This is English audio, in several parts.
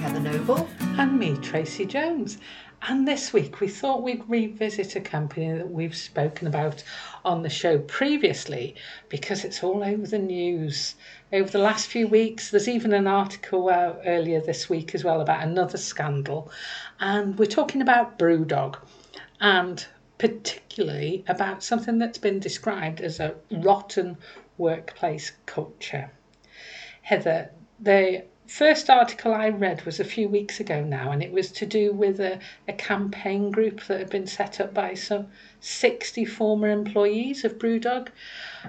Heather Noble. And me, Tracy Jones. And this week we thought we'd revisit a company that we've spoken about on the show previously because it's all over the news. Over the last few weeks, there's even an article out earlier this week as well about another scandal. And we're talking about Brewdog and particularly about something that's been described as a rotten workplace culture. Heather, the first article I read was a few weeks ago now, and it was to do with a, a campaign group that had been set up by some 60 former employees of Brewdog.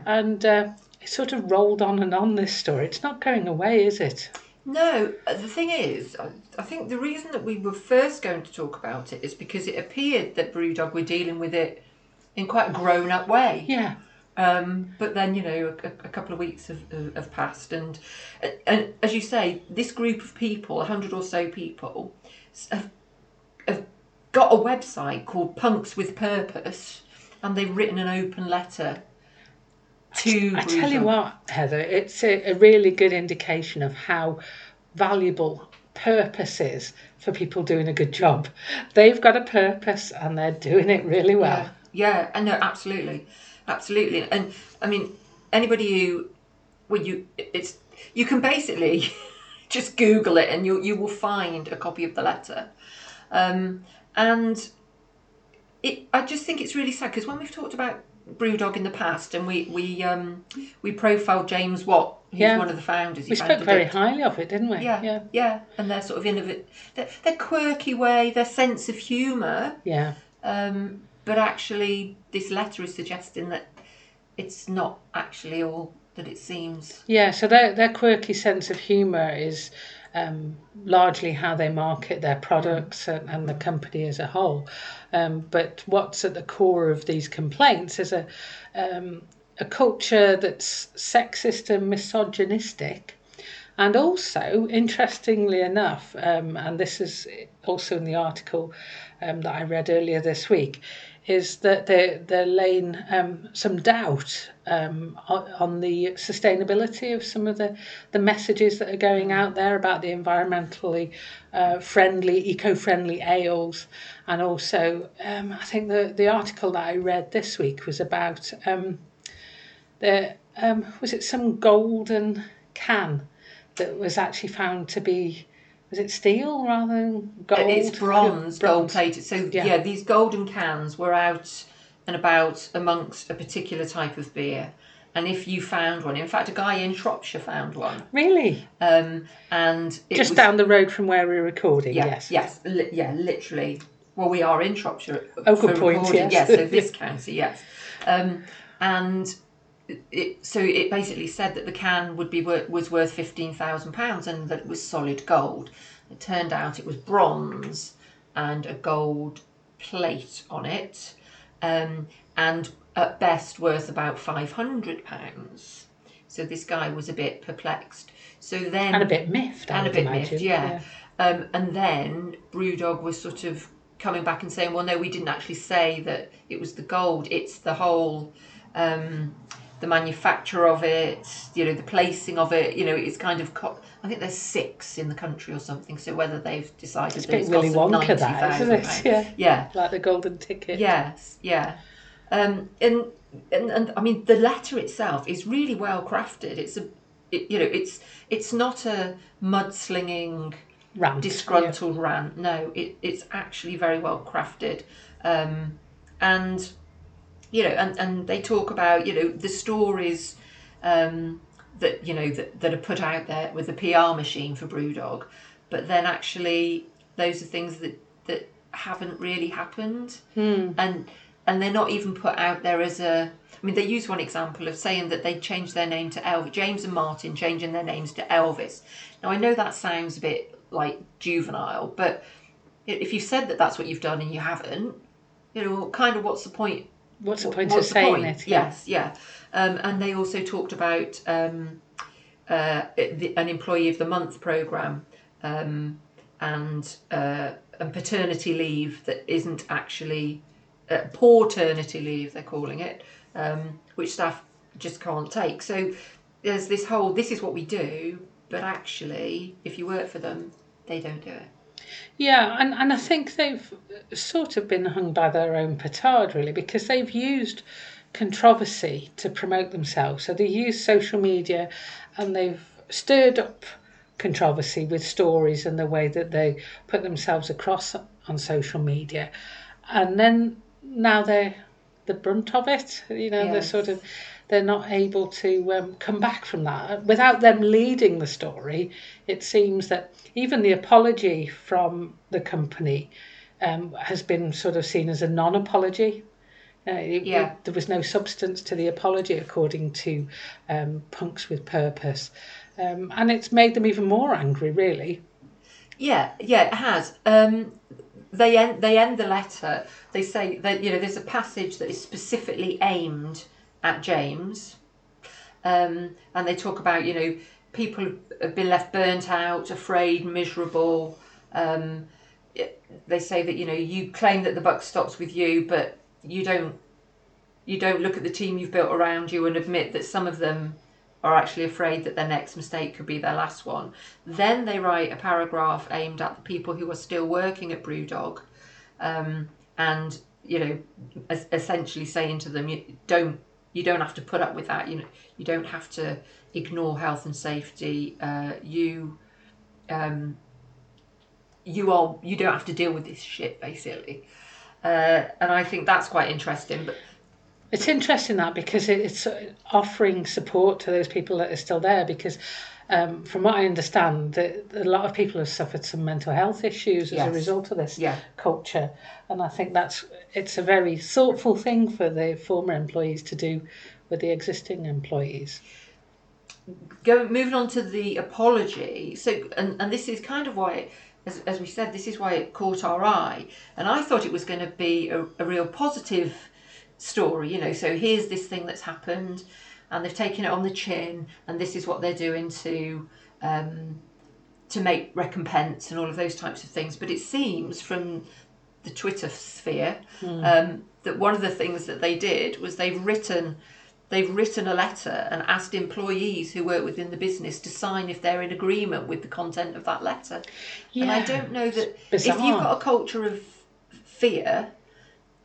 And uh, it sort of rolled on and on this story. It's not going away, is it? No, uh, the thing is, I think the reason that we were first going to talk about it is because it appeared that Brewdog were dealing with it in quite a grown up way. Yeah. Um, but then you know a, a couple of weeks have, have passed, and and as you say, this group of people, a hundred or so people, have, have got a website called Punks with Purpose, and they've written an open letter to. I tell you what, Heather, it's a, a really good indication of how valuable purpose is for people doing a good job. They've got a purpose and they're doing it really well. Yeah, yeah, and no, absolutely absolutely. And I mean, anybody who, well, you, it's you can basically just Google it and you you will find a copy of the letter. Um, and it, I just think it's really sad because when we've talked about Brewdog in the past and we we um, we profiled James Watt, who's yeah. one of the founders. We spoke very it. highly of it, didn't we? Yeah, yeah, yeah. And their sort of innovative, their, their quirky way, their sense of humour. Yeah. Um, but actually, this letter is suggesting that it's not actually all that it seems. Yeah, so their, their quirky sense of humour is um, largely how they market their products and, and the company as a whole. Um, but what's at the core of these complaints is a, um, a culture that's sexist and misogynistic. And also, interestingly enough, um, and this is also in the article um, that I read earlier this week, is that they're, they're laying um, some doubt um, on, the sustainability of some of the, the messages that are going out there about the environmentally uh, friendly, eco-friendly ales. And also, um, I think the, the article that I read this week was about, um, the, um, was it some golden can that was actually found to be was it steel rather than gold? It's bronze, bronze. gold plated. So yeah. yeah, these golden cans were out and about amongst a particular type of beer. And if you found one, in fact, a guy in Shropshire found one. Really? Um, and just was, down the road from where we're recording. Yeah, yes. Yes. Li- yeah. Literally. Well, we are in Shropshire. Oh, good point. Yes. yes. So this county. Yes. Um, and it, so it basically said that the can would be was worth fifteen thousand pounds and that it was solid gold. It turned out it was bronze and a gold plate on it, um, and at best worth about five hundred pounds. So this guy was a bit perplexed. So then and a bit miffed, I and a bit imagine. miffed, yeah. yeah. Um, and then Brewdog was sort of coming back and saying, well, no, we didn't actually say that it was the gold. It's the whole. Um, the manufacture of it, you know, the placing of it, you know, it's kind of. Co- I think there's six in the country or something. So whether they've decided it's that it's Willy Wonka, that isn't it? Yeah, yeah, like the golden ticket. Yes, yeah, um, and, and and I mean the letter itself is really well crafted. It's a, it, you know, it's it's not a mudslinging, rant, disgruntled yeah. rant. No, it, it's actually very well crafted, um, and you know, and, and they talk about, you know, the stories um, that, you know, that, that are put out there with the PR machine for Brewdog, but then actually those are things that, that haven't really happened. Hmm. And, and they're not even put out there as a, I mean, they use one example of saying that they changed their name to Elvis, James and Martin changing their names to Elvis. Now, I know that sounds a bit like juvenile, but if you've said that that's what you've done and you haven't, you know, kind of what's the point what's the point what's of saying point? it? Yes, yeah. Um, and they also talked about um, uh, the, an employee of the month program um, and uh, and paternity leave that isn't actually uh, paternity leave they're calling it, um, which staff just can't take. So there's this whole this is what we do, but actually, if you work for them, they don't do it. Yeah, and, and I think they've sort of been hung by their own petard, really, because they've used controversy to promote themselves. So they use social media and they've stirred up controversy with stories and the way that they put themselves across on social media. And then now they're the brunt of it. You know, they're sort of they're not able to um, come back from that without them leading the story. It seems that even the apology from the company um, has been sort of seen as a non-apology. Uh, it- Yeah. there was no substance to the apology, according to um, Punks with Purpose, um, and it's made them even more angry. Really, Yeah, yeah, it has. Um, they end they end the letter. They say that you know there's a passage that is specifically aimed at James, um, and they talk about you know people have been left burnt out, afraid, miserable. Um, they say that you know you claim that the buck stops with you, but you don't you don't look at the team you've built around you and admit that some of them are actually afraid that their next mistake could be their last one. Then they write a paragraph aimed at the people who are still working at Brewdog, um, and you know, essentially saying to them, don't you don't have to put up with that. You know, you don't have to ignore health and safety. Uh, you um, you are you don't have to deal with this shit basically. Uh, and I think that's quite interesting. But It's interesting that because it's offering support to those people that are still there. Because, um, from what I understand, that a lot of people have suffered some mental health issues as a result of this Yeah. culture, and I think that's it's a very thoughtful thing for the former employees to do with the existing employees. go moving on to the apology. So and, and this is kind of why as, as we said this is why it caught our eye. And i thought it was going to be a, a real positive story you know so here's this thing that's happened and they've taken it on the chin and this is what they're doing to um, to make recompense and all of those types of things. But it seems from the twitter sphere um, that one of the things that they did was they've written they've written a letter and asked employees who work within the business to sign if they're in agreement with the content of that letter. And I don't know that if you've got a culture of fear,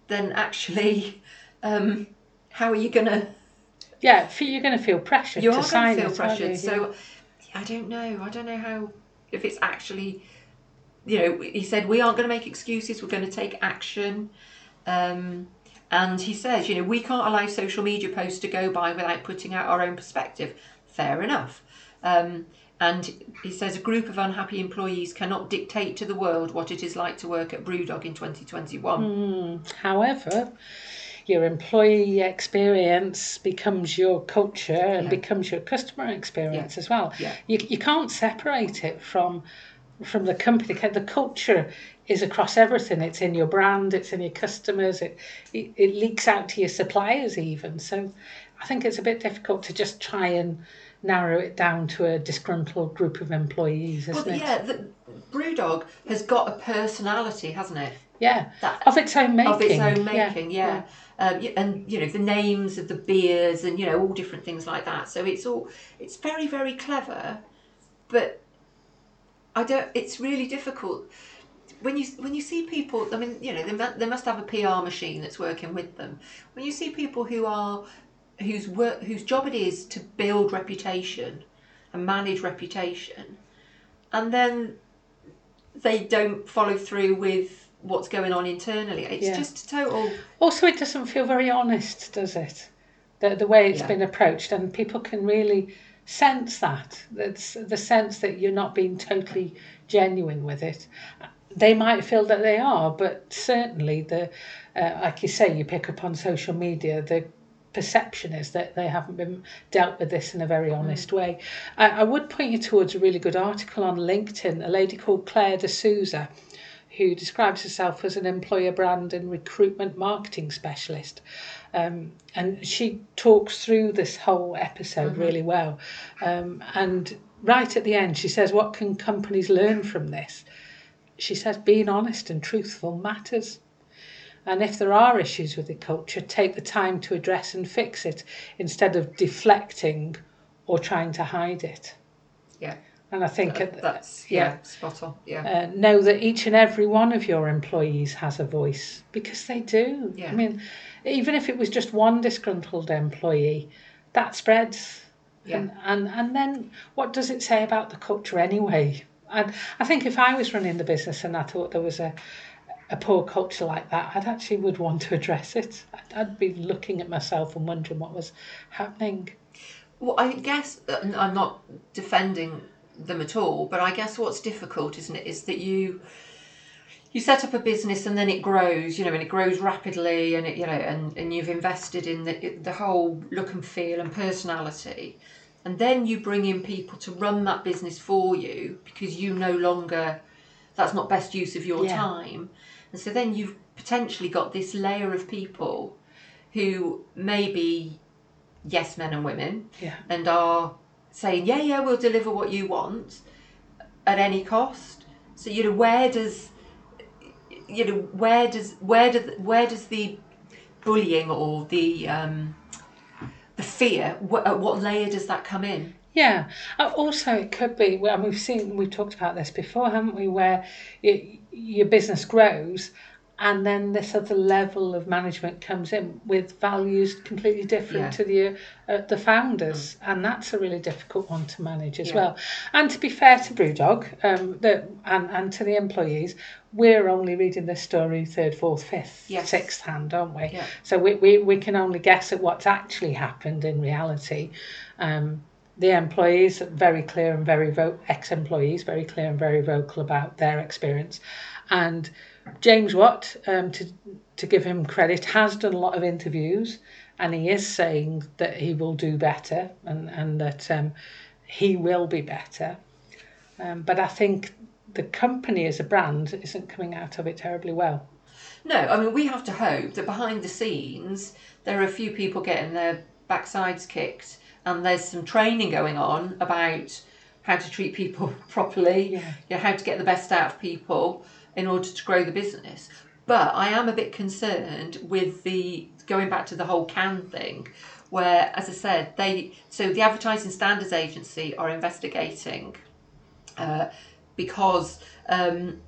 then actually, um, how are you going to? Yeah, you're going to feel pressured You to are sign going to feel pressured. So I don't know. I don't know how if it's actually. You know, he said we aren't going to make excuses. We're going to take action. Um, and he says, you know, we can't allow social media posts to go by without putting out our own perspective. Fair enough. Um, and he says a group of unhappy employees cannot dictate to the world what it is like to work at Brewdog in 2021. However, your employee experience becomes your culture and Yeah. becomes your customer experience as well. Yeah. You, you can't separate it from from the company. The culture is across everything. It's in your brand. It's in your customers. It it, it leaks out to your suppliers even. So, I think it's a bit difficult to just try and narrow it down to a disgruntled group of employees, isn't Well, it? yeah, the Brewdog has got a personality, hasn't it? Yeah. That- Of its own making. of its own Yeah, making, yeah. Um, and you know the names of the beers and you know all different things like that. So it's all it's very very clever, but I don't. It's really difficult when you when you see people. I mean, you know, they, they must have a PR machine that's working with them. When you see people who are whose work whose job it is to build reputation and manage reputation, and then they don't follow through with what's going on internally. It's Yeah. just total. Also, it doesn't feel very honest, does it? The, the way it's Yeah. been approached, and people can really sense that. That's the sense that you're not being totally genuine with it. They might feel that they are, but certainly the, uh, like you say, you pick up on social media, the perception is that they haven't been dealt with this in a very honest way. I, I would point you towards a really good article on LinkedIn, a lady called Claire de Souza who describes herself as an employer brand and recruitment marketing specialist. Um, and she talks through this whole episode really well. Um, and right at the end, she says, What can companies learn from this? She says, Being honest and truthful matters. And if there are issues with the culture, take the time to address and fix it instead of deflecting or trying to hide it. Yeah. And I think That- at, that's yeah. yeah, spot on. Yeah. uh, know that each and every one of your employees has a voice because they do. Yeah. I mean, even if it was just one disgruntled employee, that spreads. Yeah. And, and and then what does it say about the culture anyway? And I think if I was running the business and I thought there was a a poor culture like that, I'd actually would want to address it. I'd, I'd be looking at myself and wondering what was happening. Well, I guess uh, I'm not defending them at all, but I guess what's difficult, isn't it, is that you you set up a business and then it grows, you know, and it grows rapidly, and it, you know, and, and you've invested in the the whole look and feel and personality, and then you bring in people to run that business for you because you no longer that's not best use of your Yeah. time, and so then you've potentially got this layer of people who maybe yes men and women Yeah. and are saying, yeah, yeah, we'll deliver what you want at any cost. So you know, where does you know where does where does where does the bullying or the um, the fear at what layer does that come in? Yeah. Uh, Also, it could be. Well, we've seen we've talked about this before, haven't we? Where y your business grows, and then this other level of management comes in with values completely different Yeah. to the uh, the founders, and that's a really difficult one to manage as Yeah. well. And to be fair to BrewDog, um, the, and and to the employees, we're only reading this story third, fourth, fifth, Yes. sixth hand, aren't we? Yeah. So we, we, we can only guess at what's actually happened in reality. Um, the employees are very clear and very vo- ex-employees very clear and very vocal about their experience, and James Watt, um, to to give him credit, has done a lot of interviews, and he is saying that he will do better and and that um, he will be better. Um, but I think the company as a brand isn't coming out of it terribly well. No, I mean we have to hope that behind the scenes there are a few people getting their backsides kicked, and there's some training going on about how to treat people properly, Yeah. you know, how to get the best out of people in order to grow the business. But I am a bit concerned with the going back to the whole can thing, where, as I said, they so the Advertising Standards Agency are investigating uh, because um,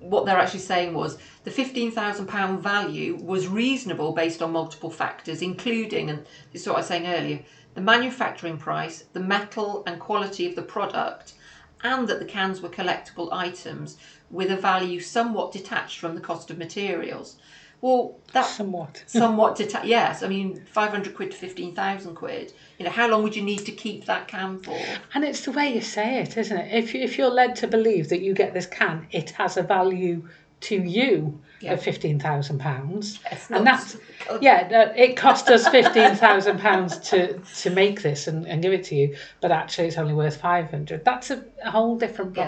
what they're actually saying was the £15,000 value was reasonable based on multiple factors, including, and this is what I was saying earlier, the manufacturing price, the metal and quality of the product, and that the cans were collectible items with a value somewhat detached from the cost of materials. Well, that Somewhat. somewhat detached. Yes, I mean, 500 quid to 15,000 quid. You know, how long would you need to keep that can for? And it's the way you say it, isn't it? If, you, if you're led to believe that you get this can, it has a value to you Yeah. of £15,000. And not- that's, yeah, it cost us £15,000 to, to make this and, and give it to you, but actually it's only worth 500 That's a, a whole different Yes.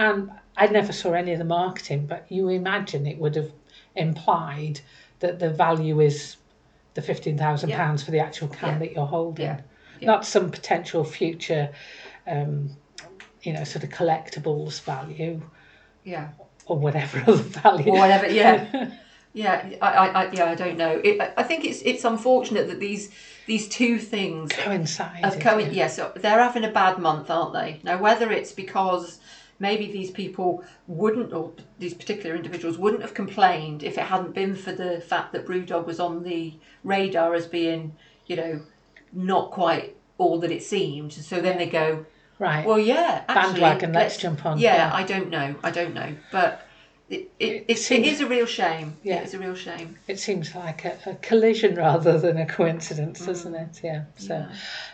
And I never saw any of the marketing, but you imagine it would have implied that the value is the £15,000 for the actual can Yeah. that you're holding Yeah. Yeah. not some potential future, um, you know, sort of collectibles value Yeah. or whatever other value. or whatever. Yeah, yeah. I, I, yeah. I don't know. It, I- think it's it's unfortunate that these these two things Coincide. have come. Yeah, so they're having a bad month, aren't they? Now, whether it's because maybe these people wouldn't, or these particular individuals wouldn't have complained if it hadn't been for the fact that Brewdog was on the radar as being, you know, not quite all that it seemed. So then they go, Right. well, yeah, actually, Bandwagon, let's jump on, Yeah, yeah. I don't know. I don't know, but it it, it, it seems- is a real shame. Yeah. It is a real shame. it seems like a, a collision rather than a coincidence, doesn't Mm. it? Yeah. So,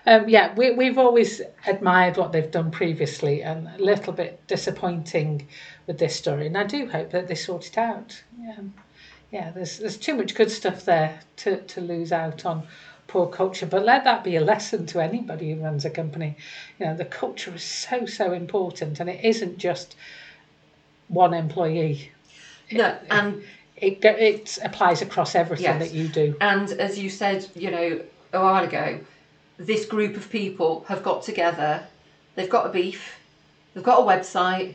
um, yeah, we, we've always admired what they've done previously and a little bit disappointing with this story. And I do hope that they sort it out. Yeah. Yeah, there's, there's too much good stuff there to, to lose out on poor culture. But let that be a lesson to anybody who runs a company. You know, the culture is so, so important and it isn't just one employee. No, and It, it applies across everything Yes. that you do. And as you said, you know, a while ago, this group of people have got together. They've got a beef. They've got a website.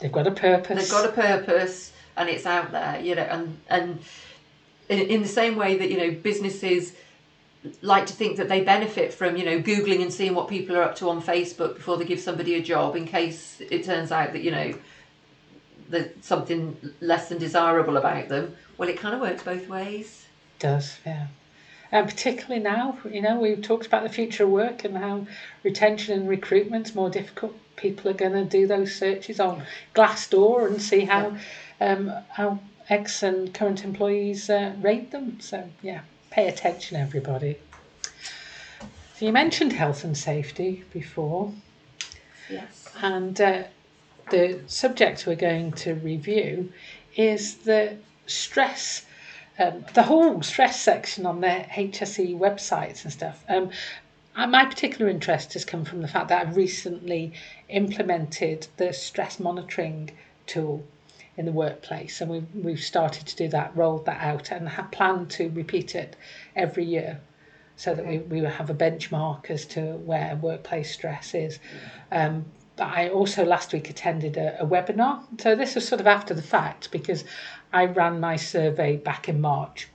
They've got a purpose. They've got a purpose, and it's out there. You know, and and in, in the same way that you know businesses like to think that they benefit from you know googling and seeing what people are up to on Facebook before they give somebody a job in case it turns out that you know there's something less than desirable about them. Well, it kind of works both ways. does, yeah. And particularly now, you know, we've talked about the future of work and how retention and recruitment's more difficult. People are going to do those searches on Glassdoor and see how um, how ex and current employees uh, rate them. So yeah, pay attention, everybody. So you mentioned health and safety before, Yes. and uh, the subject we're going to review is the stress, um, the whole stress section on their HSE websites and stuff. Um, uh, my particular interest has come from the fact that I've recently implemented the stress monitoring tool in the workplace, and we've, we've started to do that, rolled that out, and have planned to repeat it every year so that we, we have a benchmark as to where workplace stress is. Um, but I also last week attended a, a webinar. So this was sort of after the fact because I ran my survey back in March.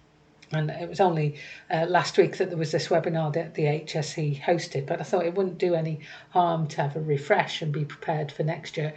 And it was only uh, last week that there was this webinar that the HSE hosted, but I thought it wouldn't do any harm to have a refresh and be prepared for next year.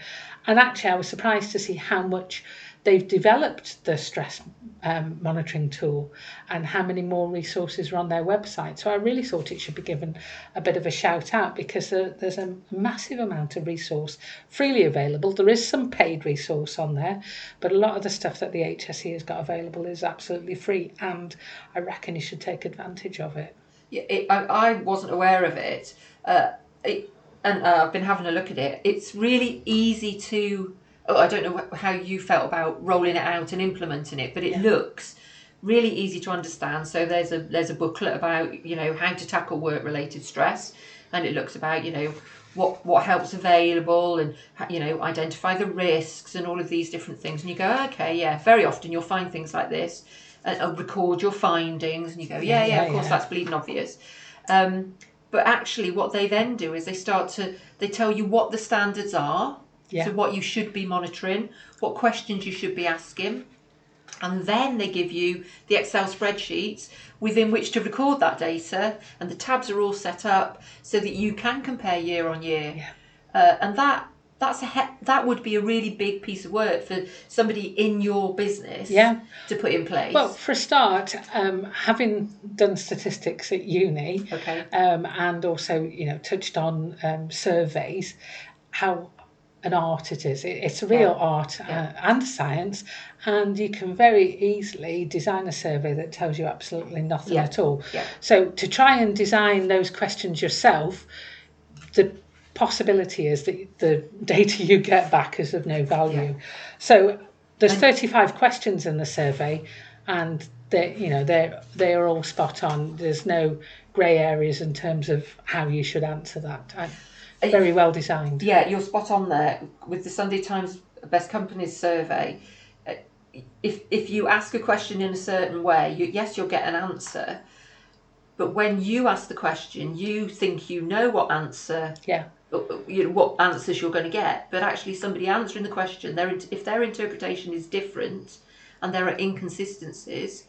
And actually, I was surprised to see how much they've developed the stress um, monitoring tool and how many more resources are on their website. So I really thought it should be given a bit of a shout out because there, there's a massive amount of resource freely available. There is some paid resource on there, but a lot of the stuff that the HSE has got available is absolutely free, and I reckon you should take advantage of it. Yeah, it, I, I wasn't aware of it. Uh, it and uh, I've been having a look at it. It's really easy to. Oh, I don't know how you felt about rolling it out and implementing it, but it Yeah. looks really easy to understand. So there's a there's a booklet about you know how to tackle work related stress, and it looks about you know what what help's available and you know identify the risks and all of these different things. And you go, okay, yeah. Very often you'll find things like this, and, and record your findings, and you go, yeah, yeah, Yeah, of course yeah. that's bleeding obvious. Um, but actually, what they then do is they start to they tell you what the standards are, Yeah. so what you should be monitoring, what questions you should be asking, and then they give you the Excel spreadsheets within which to record that data, and the tabs are all set up so that you can compare year on year, Yeah. uh, and that. That's a he- that would be a really big piece of work for somebody in your business Yeah. to put in place. Well, for a start, um, having done statistics at uni, okay. um, and also you know touched on um, surveys, how an art it is. It, it's a real Yeah. art Yeah. uh, and science, and you can very easily design a survey that tells you absolutely nothing Yeah. at all. So to try and design those questions yourself, the possibility is that the data you get back is of no value. So there's And- 35 questions in the survey, and they, you know, they they are all spot on. There's no grey areas in terms of how you should answer that. Uh, very well designed. Yeah, you're spot on there with the Sunday Times Best Companies survey. uh, If if you ask a question in a certain way, you, yes, you'll get an answer. But when you ask the question, you think you know what answer, Yeah, uh, you know, what answers you're going to get. But actually, somebody answering the question, their if their interpretation is different, and there are inconsistencies,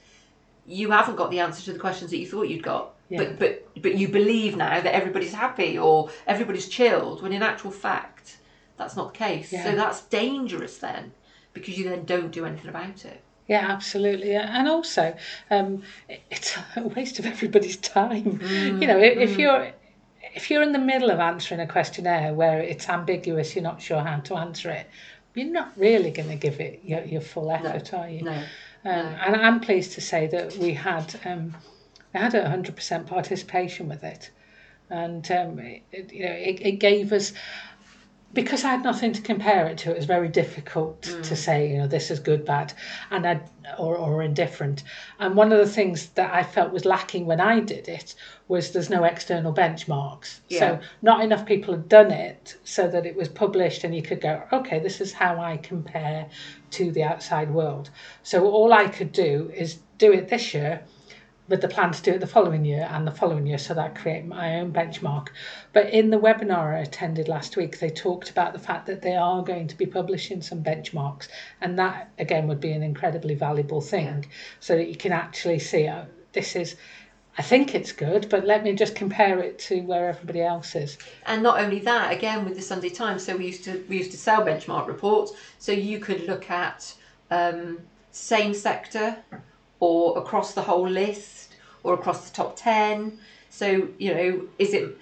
you haven't got the answer to the questions that you thought you'd got. Yeah. But but but you believe now that everybody's happy or everybody's chilled, when in actual fact, that's not the case. Yeah. So that's dangerous then, because you then don't do anything about it. yeah, absolutely. And also, um, it's a waste of everybody's time. you know, if, if you're if you're in the middle of answering a questionnaire where it's ambiguous, you're not sure how to answer it, you're not really going to give it your, your full effort, are you? No. Um. And I'm pleased to say that we had um, we had a hundred percent participation with it, and um, it, it- you know it, it gave us because I had nothing to compare it to. It was very difficult to mm. say you know this is good, bad, and I or or indifferent. And one of the things that I felt was lacking when I did it was there's no external benchmarks. Yeah. So not enough people had done it so that it was published and you could go, okay, this is how I compare to the outside world. So all I could do is do it this year with the plan to do it the following year and the following year so that I create my own benchmark. But in the webinar I attended last week, they talked about the fact that they are going to be publishing some benchmarks. And that, again, would be an incredibly valuable thing so that you can actually see uh, this is I think it's good, but let me just compare it to where everybody else is. And not only that, again with the Sunday Times, so we used to we used to sell benchmark reports, so you could look at um, same sector or across the whole list or across the top ten. So you know, is it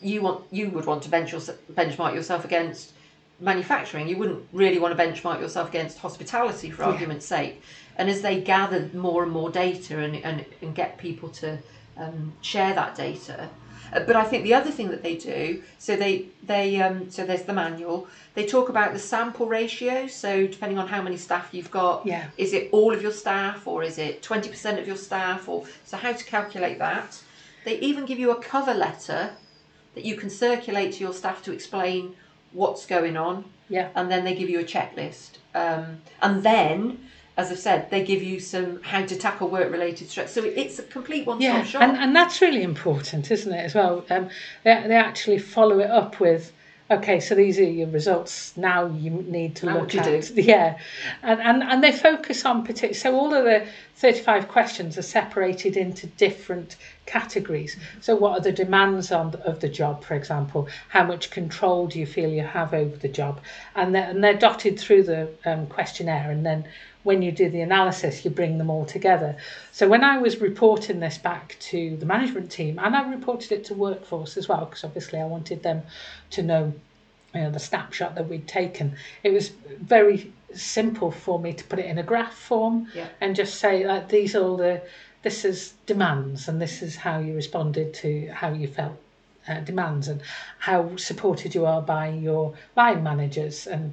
you want you would want to bench your, benchmark yourself against manufacturing. You wouldn't really want to benchmark yourself against hospitality, for Yeah. argument's sake. And as they gather more and more data and, and, and get people to um, share that data, but I think the other thing that they do, so they they um, so there's the manual. They talk about the sample ratio. So depending on how many staff you've got, Yeah. is it all of your staff or is it twenty percent of your staff or so how to calculate that. They even give you a cover letter that you can circulate to your staff to explain what's going on Yeah. and then they give you a checklist. Um, and then, as I've said, they give you some how to tackle work related stress. So it's a complete one stop Yeah, shop. and, and that's really important, isn't it, as well? Um, they, they actually follow it up with, okay, so these are your results. Now you need to Now look do at, yeah, and, and and they focus on particular. So all of the thirty-five questions are separated into different categories. So what are the demands on of the job, for example? How much control do you feel you have over the job? And they're, and they're dotted through the um, questionnaire, and then when you do the analysis, you bring them all together. So when I was reporting this back to the management team, and I reported it to workforce as well, because obviously I wanted them to know you know, the snapshot that we'd taken. It was very simple for me to put it in a graph form Yeah. and just say like these are all the this is demands and this is how you responded to how you felt uh, demands and how supported you are by your line managers and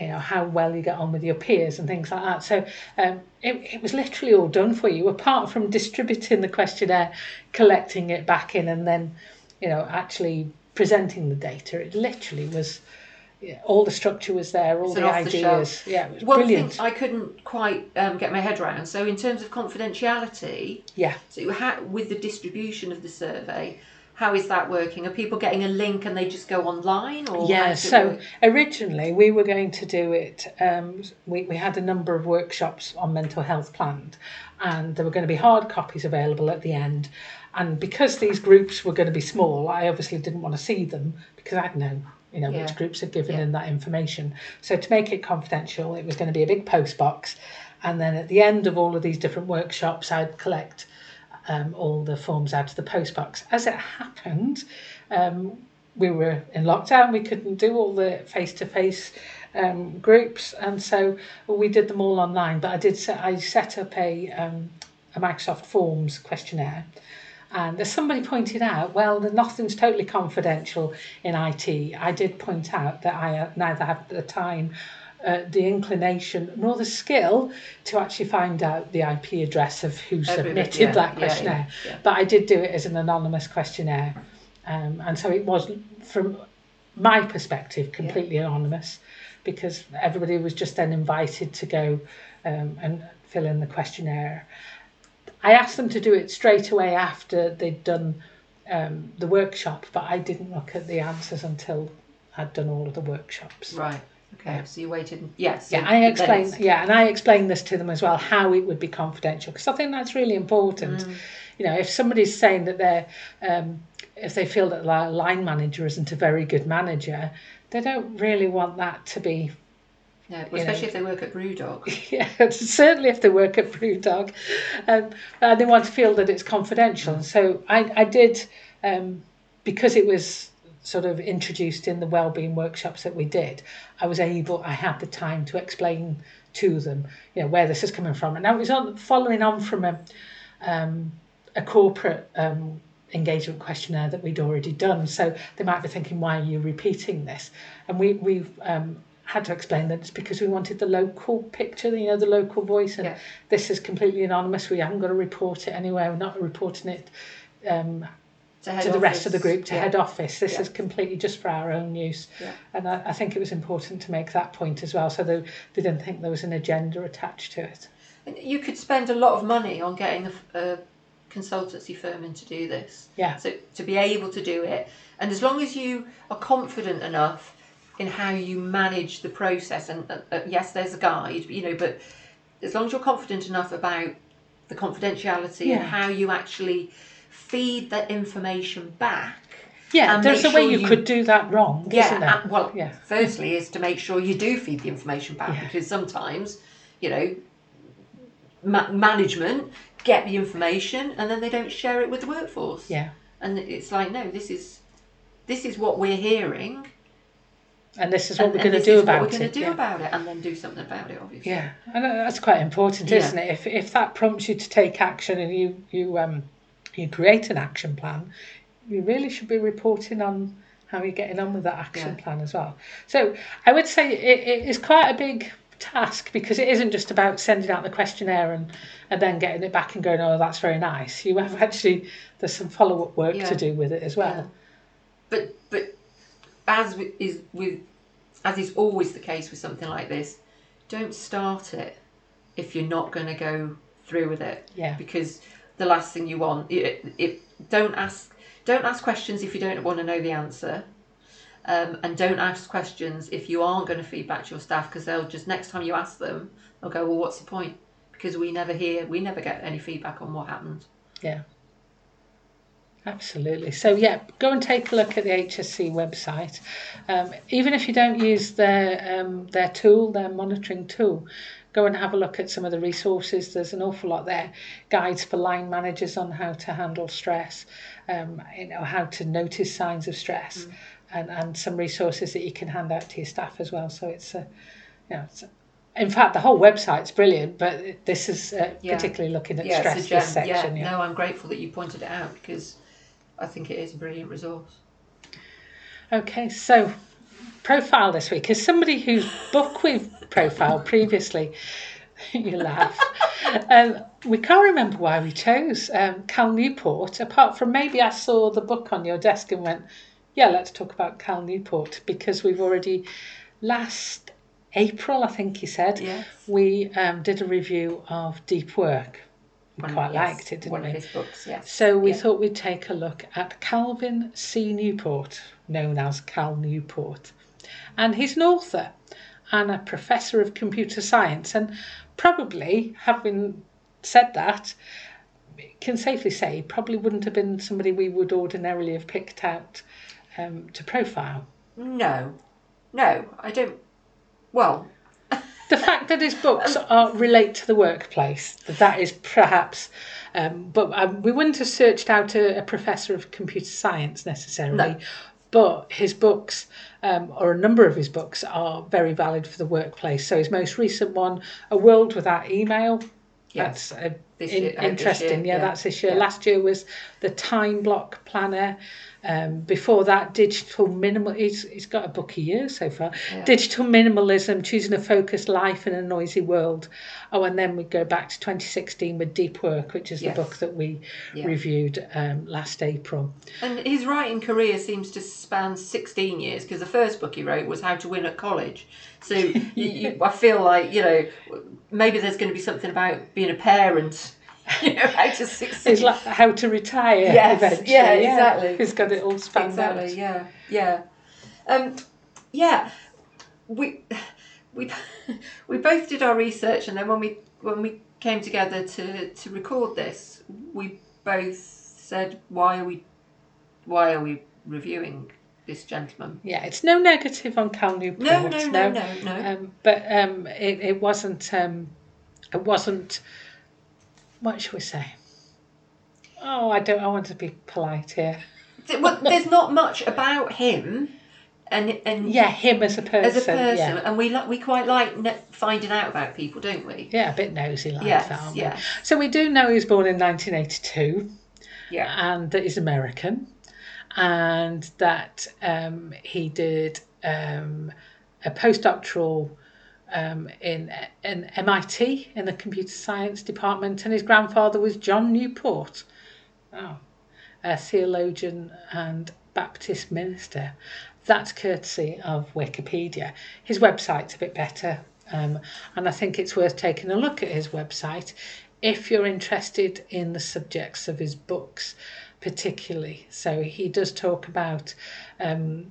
you know how well you get on with your peers and things like that. So um, it, it was literally all done for you, apart from distributing the questionnaire, collecting it back in, and then you know actually presenting the data. It literally was. Yeah, all the structure was there, all the ideas. Yeah, it was One brilliant. thing I couldn't quite um, get my head around. So in terms of confidentiality, Yeah. so how, with the distribution of the survey, how is that working? Are people getting a link and they just go online, or Yeah, so originally we were going to do it. Um, we, we had a number of workshops on mental health planned, and there were going to be hard copies available at the end. And because these groups were going to be small, I obviously didn't want to see them because I'd know, you know, Yeah. which groups had given Yeah. in that information. So to make it confidential, it was going to be a big post box, and then at the end of all of these different workshops, I'd collect um, all the forms out of the postbox. As it happened, um, we were in lockdown. We couldn't do all the face to face groups, and so we did them all online. But I did set I set up a um, a Microsoft Forms questionnaire. And as somebody pointed out, well, the- nothing's totally confidential in IT. I did point out that I neither have the time, uh, the inclination, nor the skill to actually find out the IP address of who Everybody, submitted yeah, that questionnaire. yeah, yeah. But I did do it as an anonymous questionnaire. Um, and so it was, from my perspective, completely anonymous because everybody was just then invited to go um, and fill in the questionnaire. I asked them to do it straight away after they'd done um, the workshop, but I didn't look at the answers until I'd done all of the workshops. Right. Okay. So you waited. Yes. Yeah, I explained. Yeah, and I explained this to them as well how it would be confidential because I think that's really important. You know, if somebody's saying that they're, um, if they feel that their line manager isn't a very good manager, they don't really want that to be Yeah, you especially know. if they work at Brewdog. yeah, certainly if they work at Brewdog, um, and they want to feel that it's confidential. And so I, I did, um, because it was sort of introduced in the wellbeing workshops that we did, I was able, I had the time to explain to them, you know, where this is coming from. And now it was on, following on from a, um, a corporate um, engagement questionnaire that we'd already done. So they might be thinking, why are you repeating this? And we, we've um, had to explain that it's because we wanted the local picture, you know, the local voice. And Yeah. this is completely anonymous. We haven't got to report it anywhere. We're not reporting it um, To, to the rest of the group, to Yeah. head office. This Yeah. is completely just for our own use. Yeah. And I, I think it was important to make that point as well, so they, they didn't think there was an agenda attached to it. You could spend a lot of money on getting a consultancy firm in to do this. Yeah. So to be able to do it, and as long as you are confident enough in how you manage the process, and uh, uh, yes, there's a guide, you know, but as long as you're confident enough about the confidentiality Yeah. and how you actually feed that information back. Yeah, And there's a make way sure you, you- could do that wrong, isn't there? well, yeah. firstly is to make sure you do feed the information back Yeah. because sometimes, you know, ma- management get the information and then they don't share it with the workforce. Yeah. And it's like, no, this is this is what we're hearing. And this is what and, we're going to do is about what we're going it. to do yeah. about it, and then do something about it. Obviously. Yeah, and uh, that's quite important, Yeah. isn't it? If if that prompts you to take action and you you um you create an action plan, you really should be reporting on how you're getting on with that action Yeah. plan as well. So I would say it, it is quite a big task because it isn't just about sending out the questionnaire and and then getting it back and going, oh, that's very nice. You have actually there's some follow up work Yeah. to do with it as well. Yeah. But but as is with as is always the case with something like this, don't start it if you're not going to go through with it. Yeah. Because the last thing you want, it, it, don't ask don't ask questions if you don't want to know the answer. Um, and don't ask questions if you aren't going to feedback to your staff because they'll just next time you ask them they'll go well what's the point because we never hear we never get any feedback on what happened Yeah. Absolutely. So yeah, go and take a look at the HSE website. Um, even if you don't use their um, their tool, their monitoring tool, go and have a look at some of the resources. There's an awful lot there. Guides for line managers on how to handle stress, um, you know how to notice signs of stress, and and some resources that you can hand out to your staff as well. So it's a, you know, it's in fact the whole website's brilliant, but this is uh, Yeah. particularly looking at yeah, stress a this section. yeah, no, I'm grateful that you pointed it out because I think it is a brilliant resource. Okay, so profile this week is somebody whose book we've profiled previously. you laugh. Um, we can't remember why we chose um, Cal Newport, apart from maybe I saw the book on your desk and went, yeah, let's talk about Cal Newport because we've already last April, I think he said, Yes. we um, did a review of Deep Work. We One- quite yes, liked it, didn't One we? of his books, yes. So we Yeah. thought we'd take a look at Calvin C. Newport, known as Cal Newport. And he's an author and a professor of computer science. And probably, having said that, can safely say probably wouldn't have been somebody we would ordinarily have picked out um, to profile. No, no, I don't. Well, The fact that his books are relate to the workplace, that that is perhaps, um, but um, we wouldn't have searched out a, a professor of computer science necessarily. No. But his books, um, or a number of his books, are very valid for the workplace. So his most recent one, A World Without Email, yes, that's This in- year- uh, interesting. yeah, yeah. that's this year. Yeah. Last year was the Time Block Planner. Um, before that, digital minimal. He's, he's got a book a year so far. Yeah. Digital minimalism, choosing a focused life in a noisy world. Oh, and then we go back to 2016 with Deep Work, which is Yes. the book that we Yeah. reviewed um, last April. and his writing career seems to span 16 years because the first book he wrote was How to Win at College. So you, you, I feel like you know maybe there's going to be something about being a parent. You know how to succeed. It's like how to retire. Yes, eventually. yeah, exactly. He's got it all spanned exactly out. yeah yeah um yeah we we we both did our research and then when we when we came together to to record this we both said why are we why are we reviewing this gentleman Yeah, it's no negative on Cal Newport. no no no no no Um, but um, it, it wasn't. Um, it wasn't. What should we say? Oh, I don't. I want to be polite here. Well, there's not much about him and and Yeah, him as a person. as a person Yeah, and we like we quite like finding out about people don't we yeah, a bit nosy like yes that. aren't we? So we do know he was born in 1982, yeah and that he's American, and that um, he did um, a postdoctoral um, in in MIT in the computer science department, and his grandfather was John Newport, oh, a theologian and Baptist minister. That's courtesy of Wikipedia. His website's a bit better, um, and I think it's worth taking a look at his website if you're interested in the subjects of his books, particularly. So he does talk about um,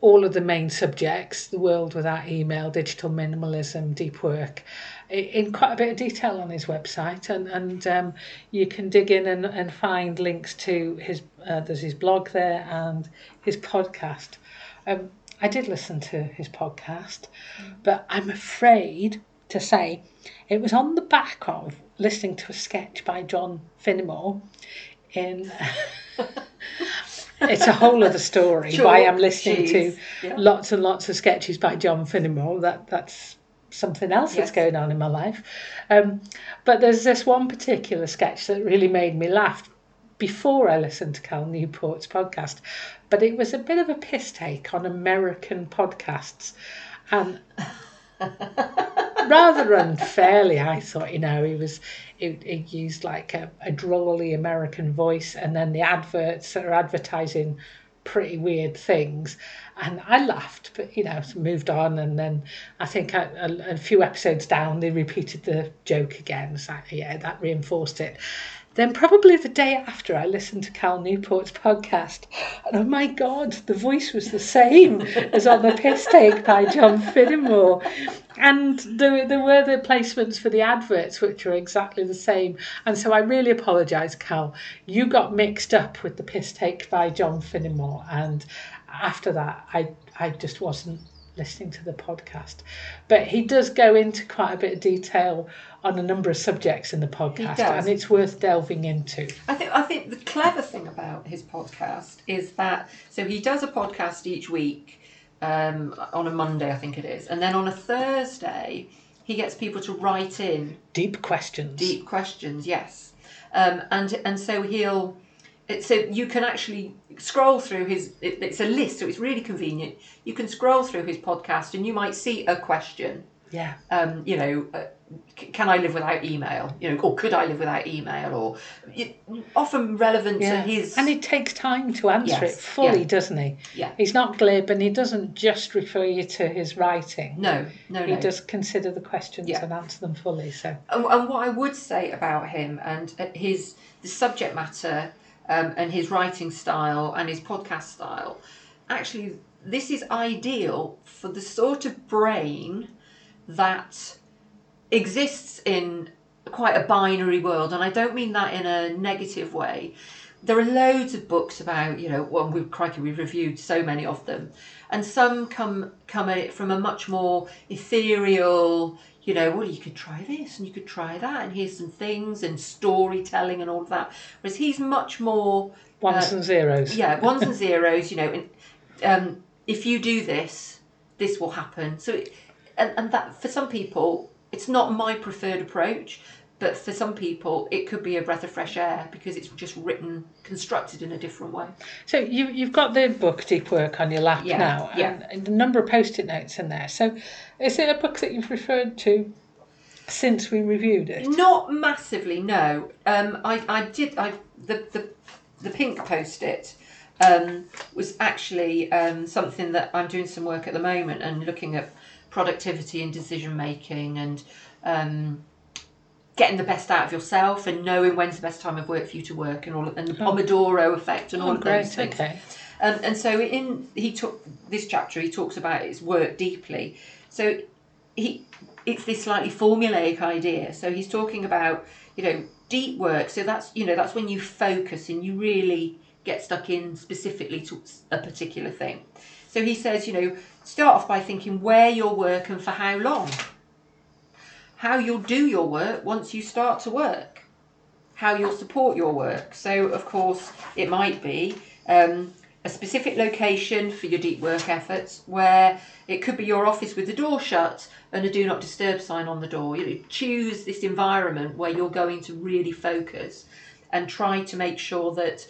all of the main subjects the world without email, digital minimalism, deep work. in quite a bit of detail on his website, and and um, you can dig in and, and find links to his uh, there's his blog there and his podcast. Um, I did listen to his podcast, but I'm afraid to say it was on the back of listening to a sketch by John Finnemore in. it's a whole other story Sure, why I'm listening jeez, to yeah. lots and lots of sketches by John Finnemore. That that's something else that's going on in my life. Um, but there's this one particular sketch that really made me laugh before I listened to Cal Newport's podcast. But it was a bit of a piss take on American podcasts. And rather unfairly, I thought, you know, he was he, he used like a, a drawly American voice, and then the adverts that are advertising pretty weird things. And I laughed, but you know, moved on. And then I think a few episodes down, they repeated the joke again. So yeah, that reinforced it. Then probably the day after, I listened to Cal Newport's podcast, and oh my God, the voice was the same as on the piss take by John Finnemore, and there, there were the placements for the adverts which were exactly the same. And so I really apologise, Cal. You got mixed up with the piss take by John Finnemore, and after that, I I just wasn't listening to the podcast. But he does go into quite a bit of detail on a number of subjects in the podcast, and it's worth delving into. I think I think the clever thing about his podcast is that so he does a podcast each week um, on a Monday, I think it is, and then on a Thursday he gets people to write in Deep questions. deep questions. Yes, um, and and so he'll. So you can actually scroll through his. It, it's a list, so it's really convenient. You can scroll through his podcast, and you might see a question. Yeah. Um, you know, uh, can I live without email? You know, or could I live without email? Or it, often relevant Yeah. to his. And it takes time to answer Yes, it fully, yeah. doesn't he? Yeah. He's not glib and he doesn't just refer you to his writing. no, no, He no. does consider the questions Yeah. and answer them fully. So And, and what I would say about him and uh, his the subject matter um, and his writing style and his podcast style, actually, this is ideal for the sort of brain that exists in quite a binary world, and I don't mean that in a negative way. There are loads of books about, you know, well, we've crikey, we've reviewed so many of them, and some come come at it from a much more ethereal, you know, well, you could try this and you could try that, and here's some things and storytelling and all of that. Whereas he's much more ones Uh, and zeros. yeah, ones and zeros. You know, and, um, if you do this, this will happen. So, it, and and that for some people, it's not my preferred approach, but for some people, it could be a breath of fresh air because it's just written, constructed in a different way. So you, you've got the book Deep Work on your lap Yeah, now, yeah. and a number of post-it notes in there. So is it a book that you've referred to since we reviewed it? Not massively, no. Um, I, I did. I the the the pink post it um, was actually um, something that I'm doing some work at the moment and looking at productivity and decision making and um, getting the best out of yourself and knowing when's the best time of work for you to work and all and the Pomodoro effect and all Oh, of great. those things. Okay. Um, and so in he took this chapter, he talks about his work deeply. So he it's this slightly formulaic idea. So he's talking about you know deep work. So that's you know that's when you focus and you really get stuck in specifically to a particular thing. So he says you know start off by thinking where you'll work and for how long. How you'll do your work once you start to work. How you'll support your work. So of course it might be. Um, a specific location for your deep work efforts where it could be your office with the door shut and a do not disturb sign on the door. You know, choose this environment where you're going to really focus and try to make sure that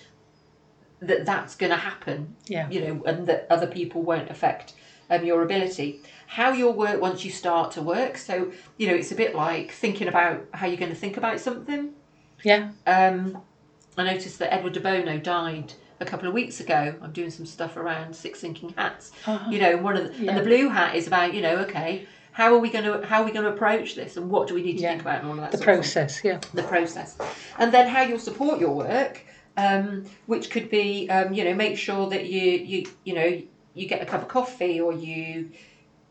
that that's going to happen. Yeah. You know, and that other people won't affect um, your ability. How you'll work once you start to work. So you know, it's a bit like thinking about how you're going to think about something. Yeah. Um, I noticed that Edward de Bono died a couple of weeks ago. I'm doing some stuff around six thinking hats. Uh-huh. You know, one of the, Yeah. and the blue hat is about you know, okay, how are we going to how are we going to approach this, and what do we need to Yeah. think about, and all of that. The process. Yeah. the process, and then how you'll support your work, um, which could be, um, you know, make sure that you you you know you get a cup of coffee or you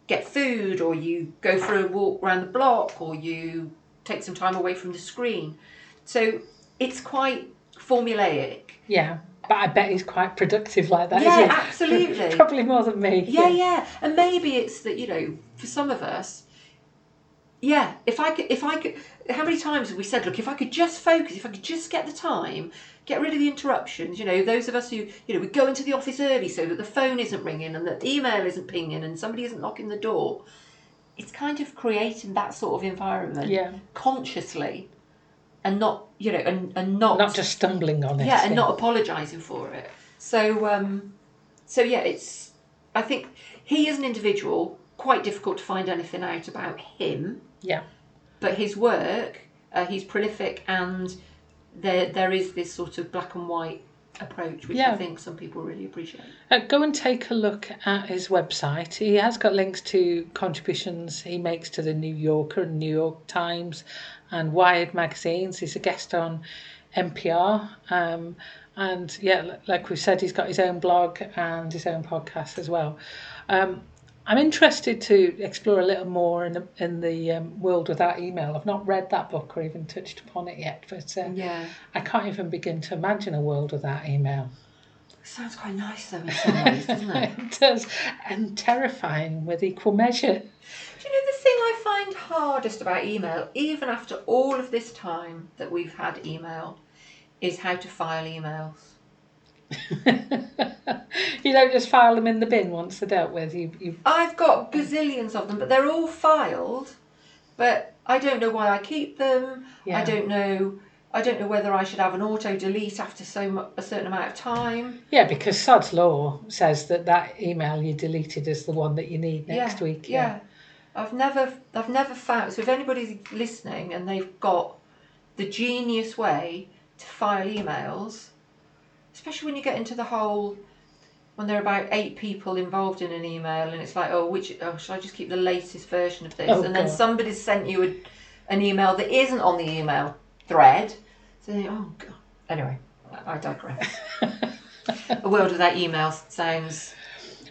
get food or you go for a walk around the block or you take some time away from the screen. So it's quite formulaic. Yeah. But I bet he's quite productive like that. Yeah, absolutely. Probably more than me. Yeah, yeah. And maybe it's that, you know, for some of us, yeah, if I could, if I could, how many times have we said, look, if I could just focus, if I could just get the time, get rid of the interruptions, you know, those of us who, you know, we go into the office early so that the phone isn't ringing and that the email isn't pinging and somebody isn't knocking the door. It's kind of creating that sort of environment Yeah. consciously and not, you know, and, and not, Not just stumbling on it. yeah, and not apologising for it. So, um, so yeah, it's. I think he is an individual. Quite difficult to find anything out about him, Yeah. but his work, uh, he's prolific, and there there is this sort of black and white approach, which I think some people really appreciate. Uh, go and take a look at his website. He has got links to contributions he makes to the New Yorker and New York Times and Wired magazines. He's a guest on NPR. Um, and yeah, like we said, he's got his own blog and his own podcast as well. Um, I'm interested to explore a little more in the, in the um, world without email. I've not read that book or even touched upon it yet, but uh, Yeah, I can't even begin to imagine a world without email. sounds quite nice though in some ways, doesn't it? it does, and terrifying with equal measure. Do you know the thing I find hardest about email, even after all of this time that we've had email, is how to file emails. you don't just file them in the bin once they're dealt with. You, you I've got gazillions of them, but they're all filed. But I don't know why I keep them. Yeah. I don't know. I don't know whether I should have an auto delete after so mu- a certain amount of time. yeah, because Sod's law says that that email you deleted is the one that you need next yeah, week. Yeah. I've never, I've never found. So if anybody's listening and they've got the genius way to file emails, especially when you get into the whole, when there are about eight people involved in an email, and it's like, oh, which, oh, should I just keep the latest version of this? Oh, and then God. somebody's sent you a, an email that isn't on the email thread. So you oh god. Anyway, I I digress. a world without email sounds.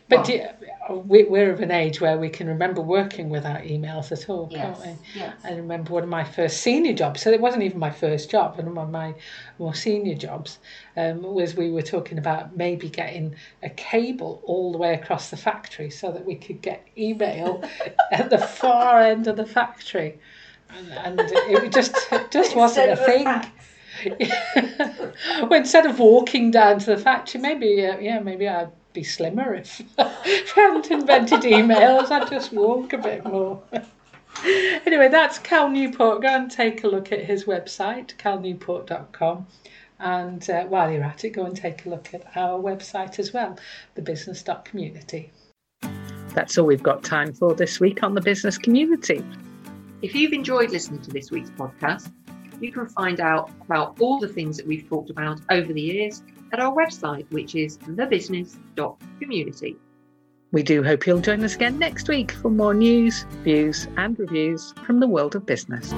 But well, you- we, we're of an age where we can remember working without emails at all, yes, can't we? yes. I remember one of my first senior jobs, so it wasn't even my first job, and one of my more senior jobs um, was we were talking about maybe getting a cable all the way across the factory so that we could get email at the far end of the factory. And, and it just it just wasn't a thing. well, instead of walking down to the factory, maybe uh, yeah, maybe I'd be slimmer if, I hadn't invented emails. I'd just walk a bit more. anyway, that's Cal Newport. Go and take a look at his website, calnewport.com. And uh, while you're at it, go and take a look at our website as well, thebusiness.community. That's all we've got time for this week on the business community. If you've enjoyed listening to this week's podcast, you can find out about all the things that we've talked about over the years at our website, which is thebusiness.community. We do hope you'll join us again next week for more news, views, and reviews from the world of business.